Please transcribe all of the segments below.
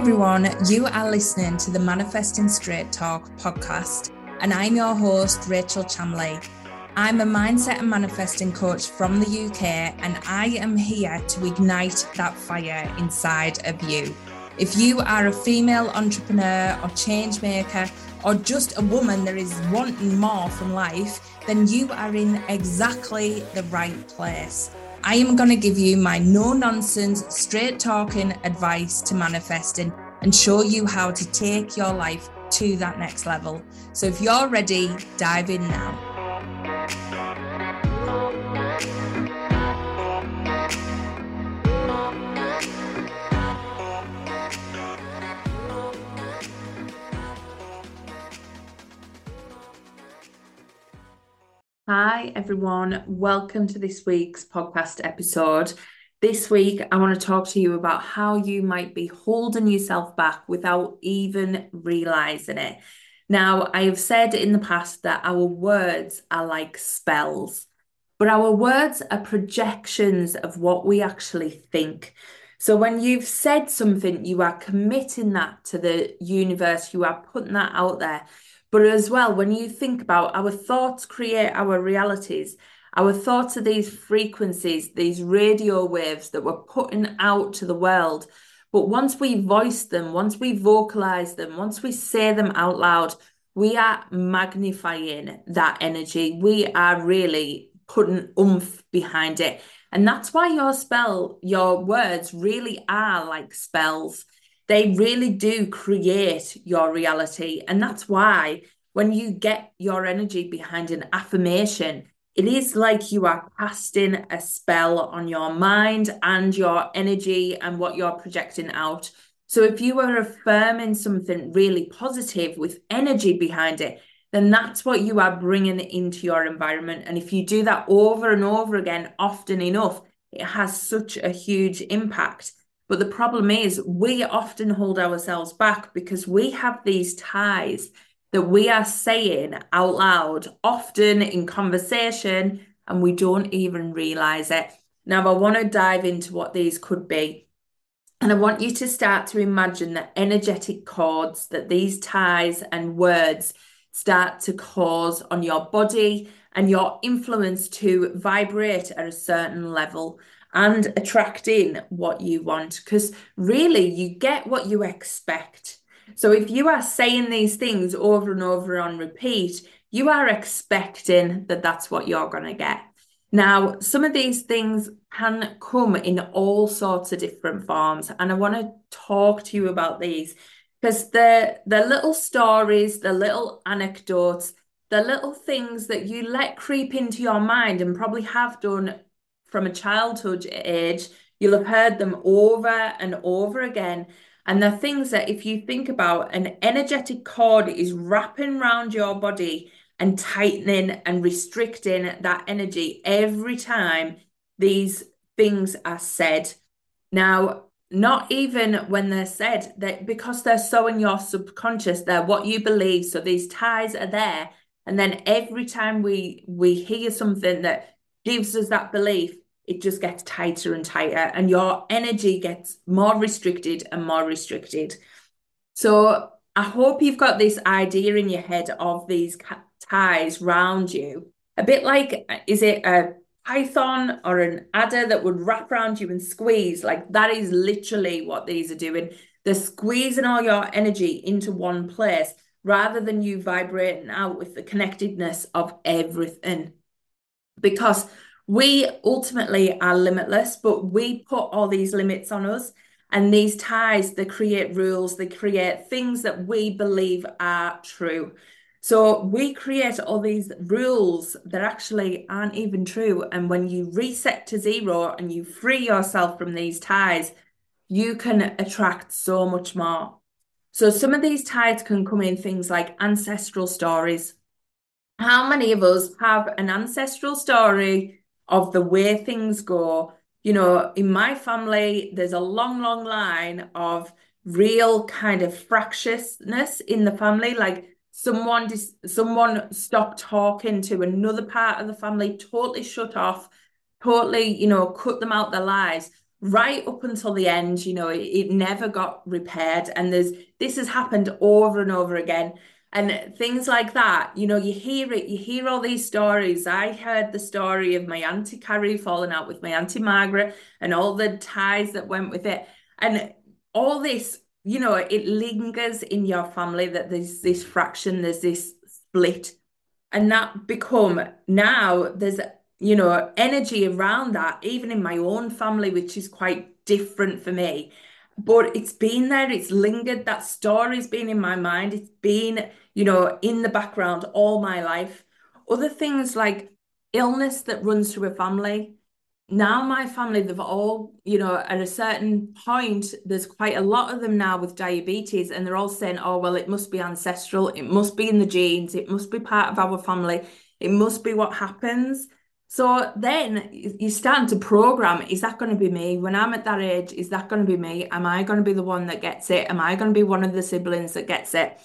everyone, you are listening to the Manifesting Straight Talk podcast, and I'm your host, Rachel Chamley. I'm a mindset and manifesting coach from the UK, and I am here to ignite that fire inside of you. If you are a female entrepreneur or change maker, or just a woman that is wanting more from life, then you are in exactly the right place. I am going to give you my no nonsense, straight talking advice to manifesting and show you how to take your life to that next level. So if you're ready, dive in now. Hi, everyone. Welcome to this week's podcast episode. This week, I want to talk to you about how you might be holding yourself back without even realizing it. Now, I have said in the past that our words are like spells, but our words are projections of what we actually think. So when you've said something, you are committing that to the universe, you are putting that out there. But as well, when you think about our thoughts create our realities, our thoughts are these frequencies, these radio waves that we're putting out to the world. But once we voice them, once we vocalize them, once we say them out loud, we are magnifying that energy. We are really putting oomph behind it. And that's why your spell, your words really are like spells they really do create your reality. And that's why when you get your energy behind an affirmation, it is like you are casting a spell on your mind and your energy and what you're projecting out. So if you are affirming something really positive with energy behind it, then that's what you are bringing into your environment. And if you do that over and over again, often enough, it has such a huge impact. But the problem is, we often hold ourselves back because we have these ties that we are saying out loud, often in conversation, and we don't even realize it. Now, I want to dive into what these could be. And I want you to start to imagine the energetic cords that these ties and words start to cause on your body and your influence to vibrate at a certain level and attracting what you want because really you get what you expect. So if you are saying these things over and over on repeat, you are expecting that that's what you're going to get. Now, some of these things can come in all sorts of different forms, and I want to talk to you about these because the the little stories, the little anecdotes, the little things that you let creep into your mind and probably have done from a childhood age, you'll have heard them over and over again. And they're things that, if you think about, an energetic cord is wrapping around your body and tightening and restricting that energy every time these things are said. Now, not even when they're said, that because they're so in your subconscious, they're what you believe. So these ties are there. And then every time we we hear something that gives us that belief, it just gets tighter and tighter, and your energy gets more restricted and more restricted. So I hope you've got this idea in your head of these ties round you. A bit like, uh, is it a python or an adder that would wrap around you and squeeze? Like that is literally what these are doing. They're squeezing all your energy into one place rather than you vibrating out with the connectedness of everything. Because we ultimately are limitless, but we put all these limits on us. And these ties, they create rules, they create things that we believe are true. So we create all these rules that actually aren't even true. And when you reset to zero and you free yourself from these ties, you can attract so much more. So some of these ties can come in things like ancestral stories. How many of us have an ancestral story of the way things go? You know, in my family, there's a long, long line of real kind of fractiousness in the family. Like someone dis- someone stopped talking to another part of the family, totally shut off, totally, you know, cut them out their lives right up until the end, you know, it, it never got repaired. And there's this has happened over and over again. And things like that, you know, you hear it, you hear all these stories. I heard the story of my Auntie Carrie falling out with my Auntie Margaret and all the ties that went with it. And all this, you know, it lingers in your family that there's this fraction, there's this split. And that become now there's you know, energy around that, even in my own family, which is quite different for me. But it's been there, it's lingered, that story's been in my mind, it's been, you know, in the background all my life. Other things like illness that runs through a family. Now, my family, they've all, you know, at a certain point, there's quite a lot of them now with diabetes, and they're all saying, oh, well, it must be ancestral, it must be in the genes, it must be part of our family, it must be what happens. So then you start to program, is that going to be me? When I'm at that age, is that going to be me? Am I going to be the one that gets it? Am I going to be one of the siblings that gets it?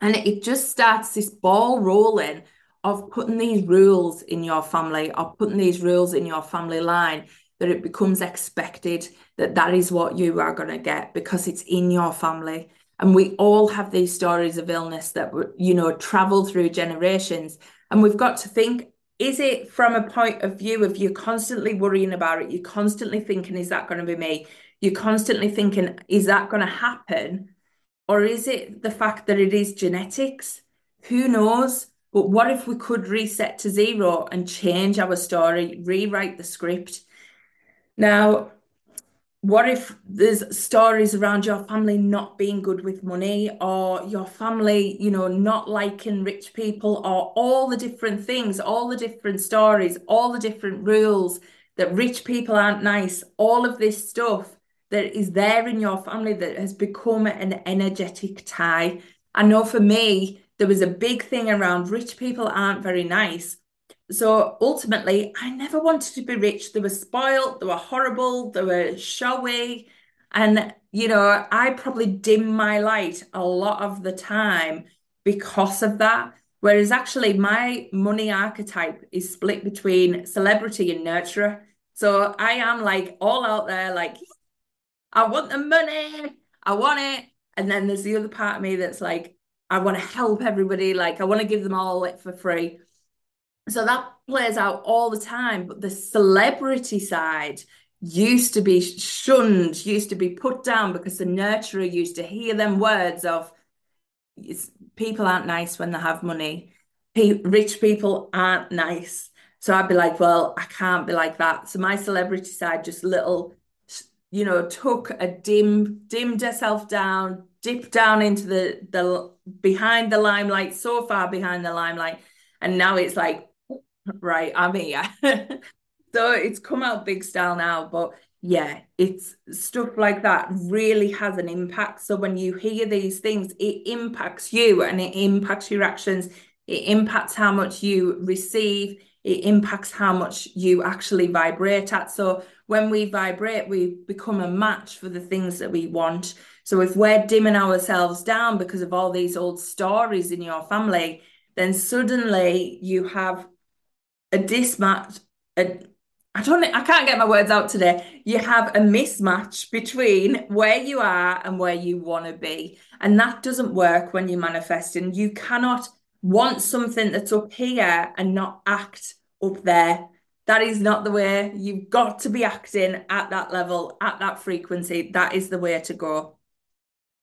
And it just starts this ball rolling of putting these rules in your family or putting these rules in your family line that it becomes expected that that is what you are going to get because it's in your family. And we all have these stories of illness that, you know, travel through generations. And we've got to think is it from a point of view of you constantly worrying about it? You're constantly thinking, is that going to be me? You're constantly thinking, is that going to happen? Or is it the fact that it is genetics? Who knows? But what if we could reset to zero and change our story, rewrite the script? Now, what if there's stories around your family not being good with money or your family you know not liking rich people or all the different things all the different stories all the different rules that rich people aren't nice all of this stuff that is there in your family that has become an energetic tie i know for me there was a big thing around rich people aren't very nice so ultimately, I never wanted to be rich. They were spoiled, they were horrible, they were showy. And, you know, I probably dim my light a lot of the time because of that. Whereas actually, my money archetype is split between celebrity and nurturer. So I am like all out there, like, I want the money, I want it. And then there's the other part of me that's like, I want to help everybody, like, I want to give them all it for free. So that plays out all the time. But the celebrity side used to be shunned, used to be put down because the nurturer used to hear them words of people aren't nice when they have money. rich people aren't nice. So I'd be like, well, I can't be like that. So my celebrity side just little, you know, took a dim, dimmed herself down, dipped down into the the behind the limelight, so far behind the limelight. And now it's like right, I'm here. so it's come out big style now, but yeah, it's stuff like that really has an impact. So when you hear these things, it impacts you and it impacts your actions. It impacts how much you receive. It impacts how much you actually vibrate at. So when we vibrate, we become a match for the things that we want. So if we're dimming ourselves down because of all these old stories in your family, then suddenly you have a dismatch, a I don't I can't get my words out today. You have a mismatch between where you are and where you want to be. And that doesn't work when you're manifesting. You cannot want something that's up here and not act up there. That is not the way. You've got to be acting at that level, at that frequency. That is the way to go.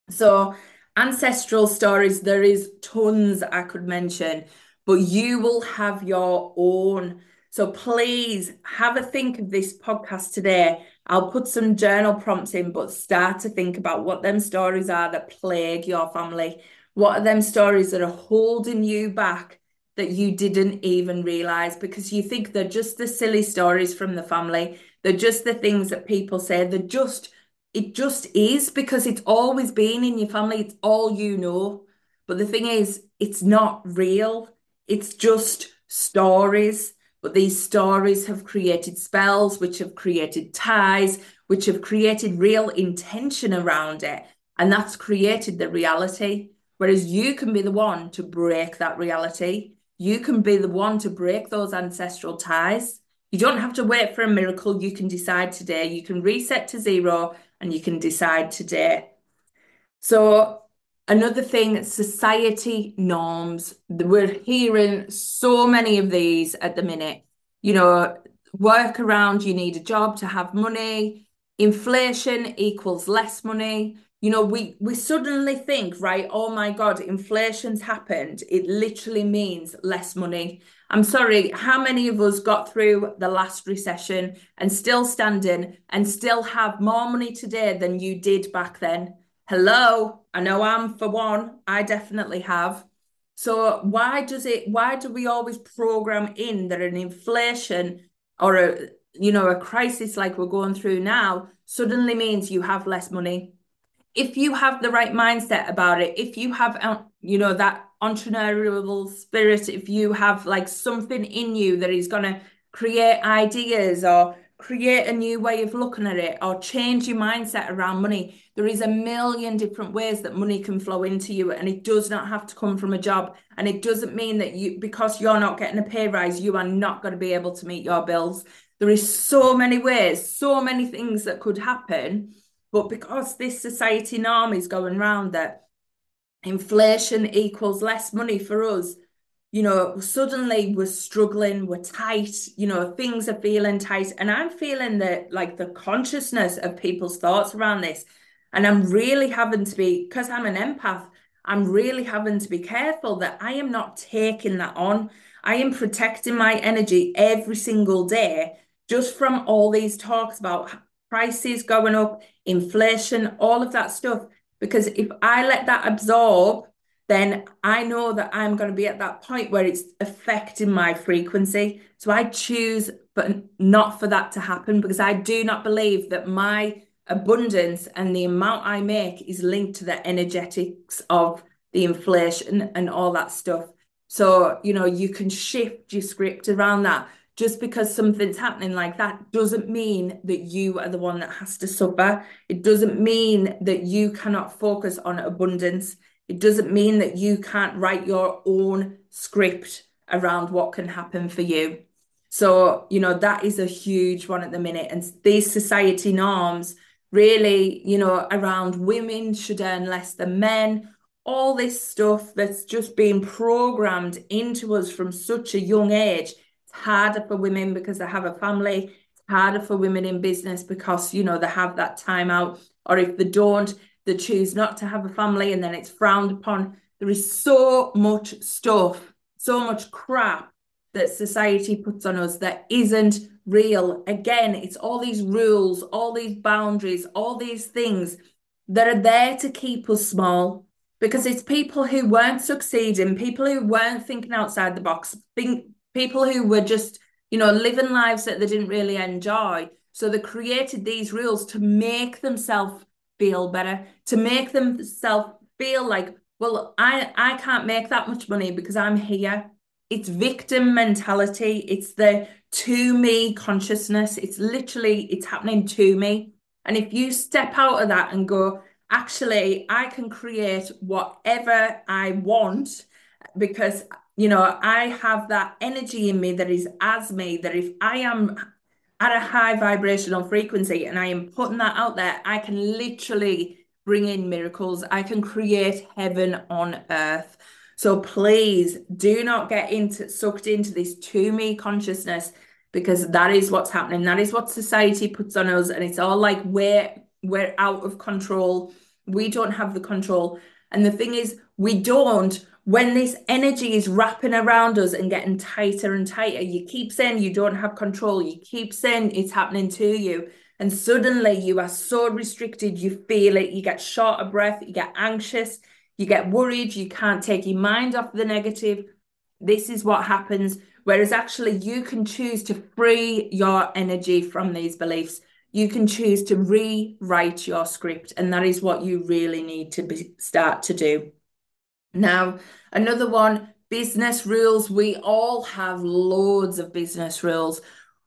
So, ancestral stories, there is tons I could mention but you will have your own. So please have a think of this podcast today. I'll put some journal prompts in, but start to think about what them stories are that plague your family. What are them stories that are holding you back that you didn't even realize because you think they're just the silly stories from the family. They're just the things that people say. They're just, it just is because it's always been in your family. It's all you know. But the thing is, it's not real. It's just stories, but these stories have created spells, which have created ties, which have created real intention around it. And that's created the reality. Whereas you can be the one to break that reality. You can be the one to break those ancestral ties. You don't have to wait for a miracle. You can decide today. You can reset to zero and you can decide today. So, another thing, society norms. We're hearing so many of these at the minute. You know, work around, you need a job to have money. Inflation equals less money you know we we suddenly think right oh my god inflation's happened. It literally means less money. I'm sorry how many of us got through the last recession and still standing and still have more money today than you did back then? Hello i know i'm for one i definitely have. So why does it why do we always program in that an inflation or a you know a crisis like we're going through now suddenly means you have less money if you have the right mindset about it, if you have, uh, you know, that entrepreneurial spirit, if you have like something in you that is going to create ideas or create a new way of looking at it or change your mindset around money, there is a million different ways that money can flow into you. And it does not have to come from a job. And it doesn't mean that you, because you're not getting a pay rise, you are not going to be able to meet your bills. There is so many ways, so many things that could happen but because this society norm is going around that inflation equals less money for us, you know, suddenly we're struggling, we're tight, you know, things are feeling tight. And I'm feeling that like the consciousness of people's thoughts around this. And I'm really having to be, because I'm an empath, I'm really having to be careful that I am not taking that on. I am protecting my energy every single day just from all these talks about prices going up, inflation, all of that stuff. Because if I let that absorb, then I know that I'm going to be at that point where it's affecting my frequency. So I choose, but not for that to happen because I do not believe that my abundance and the amount I make is linked to the energetics of the inflation and all that stuff. So, you know, you can shift your script around that just because something's happening like that doesn't mean that you are the one that has to suffer. It doesn't mean that you cannot focus on abundance. It doesn't mean that you can't write your own script around what can happen for you. So, you know, that is a huge one at the minute. And these society norms really, you know, around women should earn less than men, all this stuff that's just being programmed into us from such a young age harder for women because they have a family. It's harder for women in business because, you know, they have that time out. Or if they don't, they choose not to have a family and then it's frowned upon. There is so much stuff, so much crap that society puts on us that isn't real. Again, it's all these rules, all these boundaries, all these things that are there to keep us small because it's people who weren't succeeding, people who weren't thinking outside the box, think, people who were just, you know, living lives that they didn't really enjoy. So they created these rules to make themselves feel better, to make themselves feel like, well, I I can't make that much money because I'm here. It's victim mentality. It's the to me consciousness. It's literally it's happening to me. And if you step out of that and go, actually, I can create whatever I want because you know, I have that energy in me that is as me, that if I am at a high vibrational frequency and I am putting that out there, I can literally bring in miracles. I can create heaven on earth. So please do not get into sucked into this to me consciousness because that is what's happening. That is what society puts on us. And it's all like we're we're out of control. We don't have the control. And the thing is, we don't when this energy is wrapping around us and getting tighter and tighter, you keep saying you don't have control, you keep saying it's happening to you. And suddenly you are so restricted, you feel it, you get short of breath, you get anxious, you get worried, you can't take your mind off the negative. This is what happens. Whereas actually, you can choose to free your energy from these beliefs. You can choose to rewrite your script. And that is what you really need to be, start to do. Now, another one business rules. We all have loads of business rules.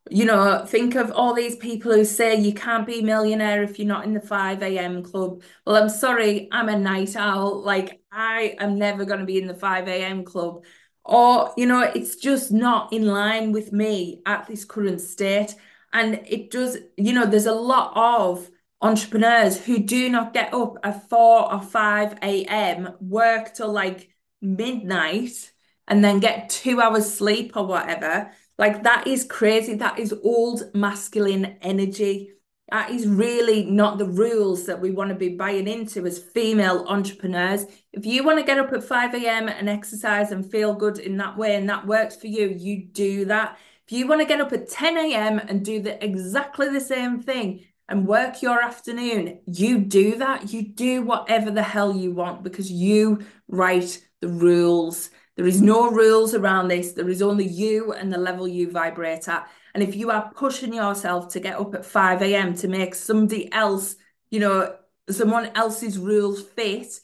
You know, think of all these people who say you can't be a millionaire if you're not in the 5 a.m. club. Well, I'm sorry, I'm a night owl. Like, I am never going to be in the 5 a.m. club. or you know it's just not in line with me at this current state and it does you know there's a lot of entrepreneurs who do not get up at 4 or 5 a.m work till like midnight and then get two hours sleep or whatever like that is crazy that is old masculine energy that is really not the rules that we want to be buying into as female entrepreneurs. If you want to get up at 5 a.m. and exercise and feel good in that way and that works for you, you do that. If you want to get up at 10 a.m. and do the exactly the same thing and work your afternoon, you do that. You do whatever the hell you want because you write the rules. There is no rules around this. There is only you and the level you vibrate at. And if you are pushing yourself to get up at 5 a.m. to make somebody else, you know, someone else's rules fit,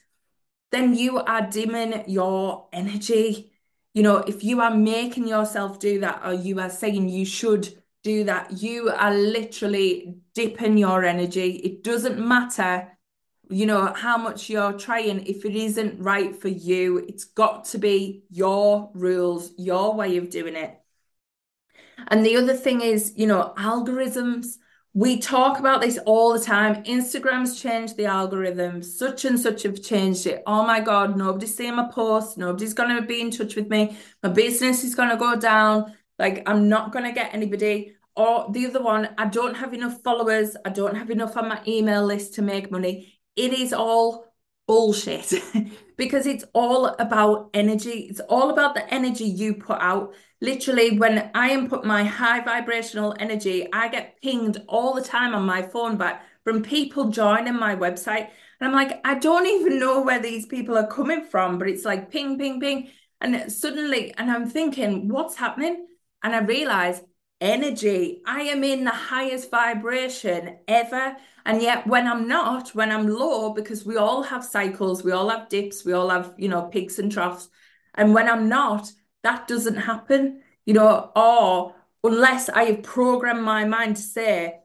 then you are dimming your energy. You know, if you are making yourself do that or you are saying you should do that, you are literally dipping your energy. It doesn't matter, you know, how much you're trying. If it isn't right for you, it's got to be your rules, your way of doing it. And the other thing is, you know, algorithms. We talk about this all the time. Instagram's changed the algorithm. Such and such have changed it. Oh my God, nobody's seeing my posts. Nobody's going to be in touch with me. My business is going to go down. Like, I'm not going to get anybody. Or the other one, I don't have enough followers. I don't have enough on my email list to make money. It is all bullshit because it's all about energy. It's all about the energy you put out. Literally, when I input my high vibrational energy, I get pinged all the time on my phone back from people joining my website. And I'm like, I don't even know where these people are coming from, but it's like ping, ping, ping. And suddenly, and I'm thinking, what's happening? And I realize energy. I am in the highest vibration ever. And yet, when I'm not, when I'm low, because we all have cycles, we all have dips, we all have, you know, peaks and troughs. And when I'm not, that doesn't happen, you know, or unless I have programmed my mind to say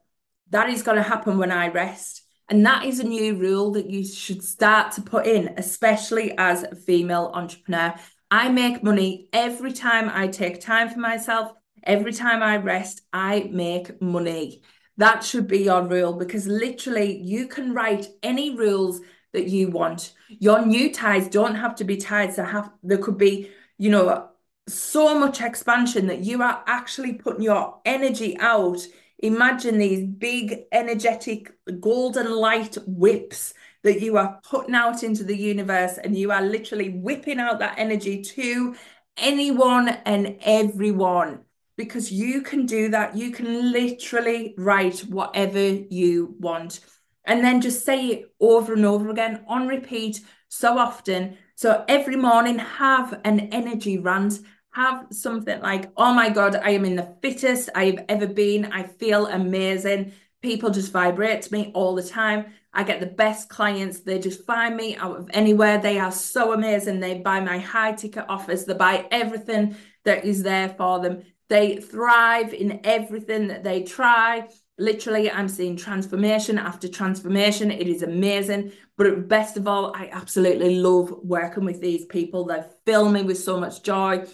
that is going to happen when I rest. And that is a new rule that you should start to put in, especially as a female entrepreneur. I make money every time I take time for myself, Every time I rest, I make money. That should be your rule because literally you can write any rules that you want. Your new ties don't have to be ties that have there could be, you know, so much expansion that you are actually putting your energy out. Imagine these big energetic golden light whips that you are putting out into the universe and you are literally whipping out that energy to anyone and everyone because you can do that. You can literally write whatever you want and then just say it over and over again on repeat so often. So every morning, have an energy rant. Have something like, oh my God, I am in the fittest I've ever been. I feel amazing. People just vibrate to me all the time. I get the best clients. They just find me out of anywhere. They are so amazing. They buy my high ticket offers. They buy everything that is there for them. They thrive in everything that they try. Literally, I'm seeing transformation after transformation. It is amazing. But best of all, I absolutely love working with these people. They fill me with so much joy.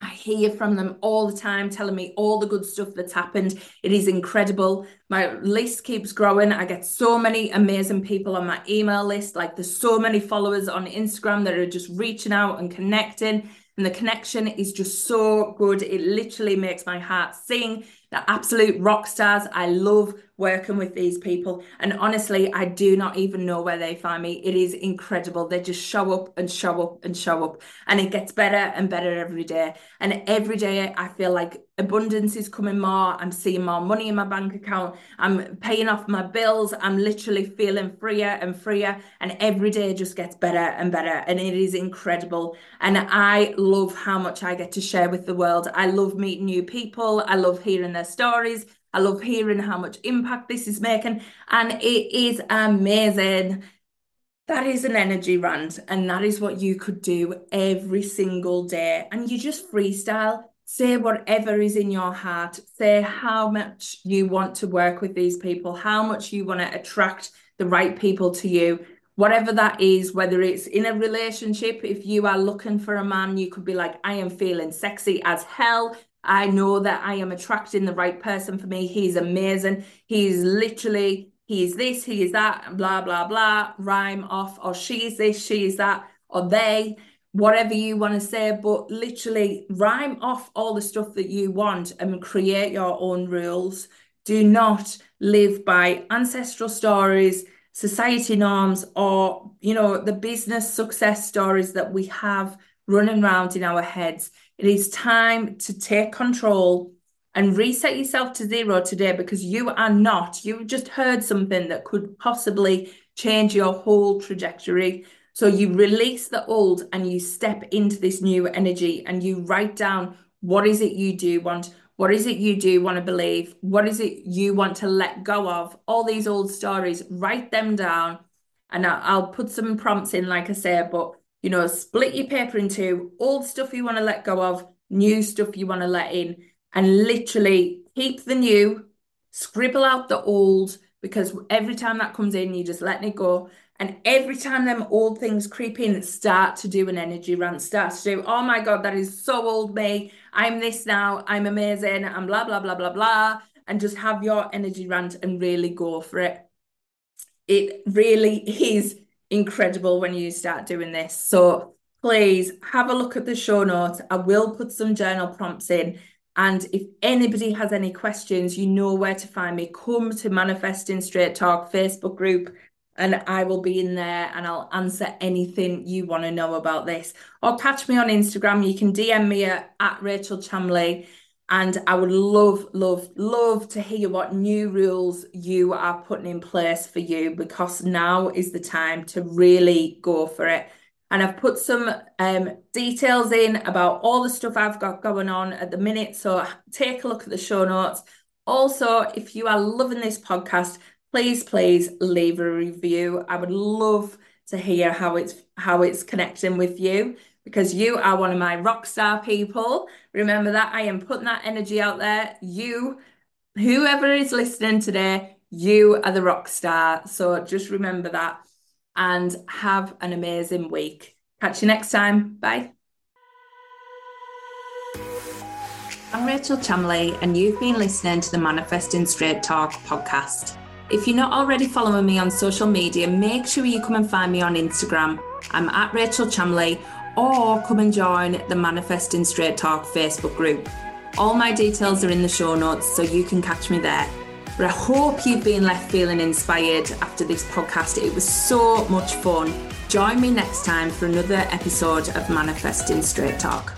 I hear from them all the time, telling me all the good stuff that's happened. It is incredible. My list keeps growing. I get so many amazing people on my email list. Like, there's so many followers on Instagram that are just reaching out and connecting and the connection is just so good. It literally makes my heart sing. They're absolute rock stars. I love working with these people. And honestly, I do not even know where they find me. It is incredible. They just show up and show up and show up. And it gets better and better every day. And every day I feel like abundance is coming more. I'm seeing more money in my bank account. I'm paying off my bills. I'm literally feeling freer and freer. And every day just gets better and better. And it is incredible. And I love how much I get to share with the world. I love meeting new people. I love hearing their stories. I love hearing how much impact this is making. And it is amazing. That is an energy rant. And that is what you could do every single day. And you just freestyle say whatever is in your heart say how much you want to work with these people how much you want to attract the right people to you whatever that is, whether it's in a relationship, if you are looking for a man, you could be like, I am feeling sexy as hell. I know that I am attracting the right person for me. He's amazing. He's literally, he's this, he is that, blah, blah, blah, rhyme off, or she is this, she is that, or they, whatever you want to say, but literally rhyme off all the stuff that you want and create your own rules. Do not live by ancestral stories, society norms, or, you know, the business success stories that we have running around in our heads. It is time to take control and reset yourself to zero today because you are not, you just heard something that could possibly change your whole trajectory. So you release the old and you step into this new energy and you write down what is it you do want? What is it you do want to believe? What is it you want to let go of? All these old stories, write them down. And I'll put some prompts in, like I say, but you know, split your paper into old stuff you want to let go of, new stuff you want to let in, and literally keep the new, scribble out the old, because every time that comes in, you just letting it go. And every time them old things creep in, start to do an energy rant, start to do, oh my God, that is so old me. I'm this now. I'm amazing. I'm blah, blah, blah, blah, blah. And just have your energy rant and really go for it. It really is incredible when you start doing this. So please have a look at the show notes. I will put some journal prompts in. And if anybody has any questions, you know where to find me. Come to Manifesting Straight Talk Facebook group and I will be in there and I'll answer anything you want to know about this. Or catch me on Instagram. You can DM me at, at Rachel Chamley and I would love, love, love to hear what new rules you are putting in place for you because now is the time to really go for it. And I've put some um, details in about all the stuff I've got going on at the minute. So take a look at the show notes. Also, if you are loving this podcast, please, please leave a review. I would love to hear how it's how it's connecting with you because you are one of my rock star people. Remember that I am putting that energy out there. You, whoever is listening today, you are the rock star. So just remember that and have an amazing week. Catch you next time. Bye. I'm Rachel Chamley, and you've been listening to the Manifesting Straight Talk podcast. If you're not already following me on social media, make sure you come and find me on Instagram. I'm at Rachel Chamley or come and join the Manifesting Straight Talk Facebook group. All my details are in the show notes, so you can catch me there. But I hope you've been left feeling inspired after this podcast. It was so much fun. Join me next time for another episode of Manifesting Straight Talk.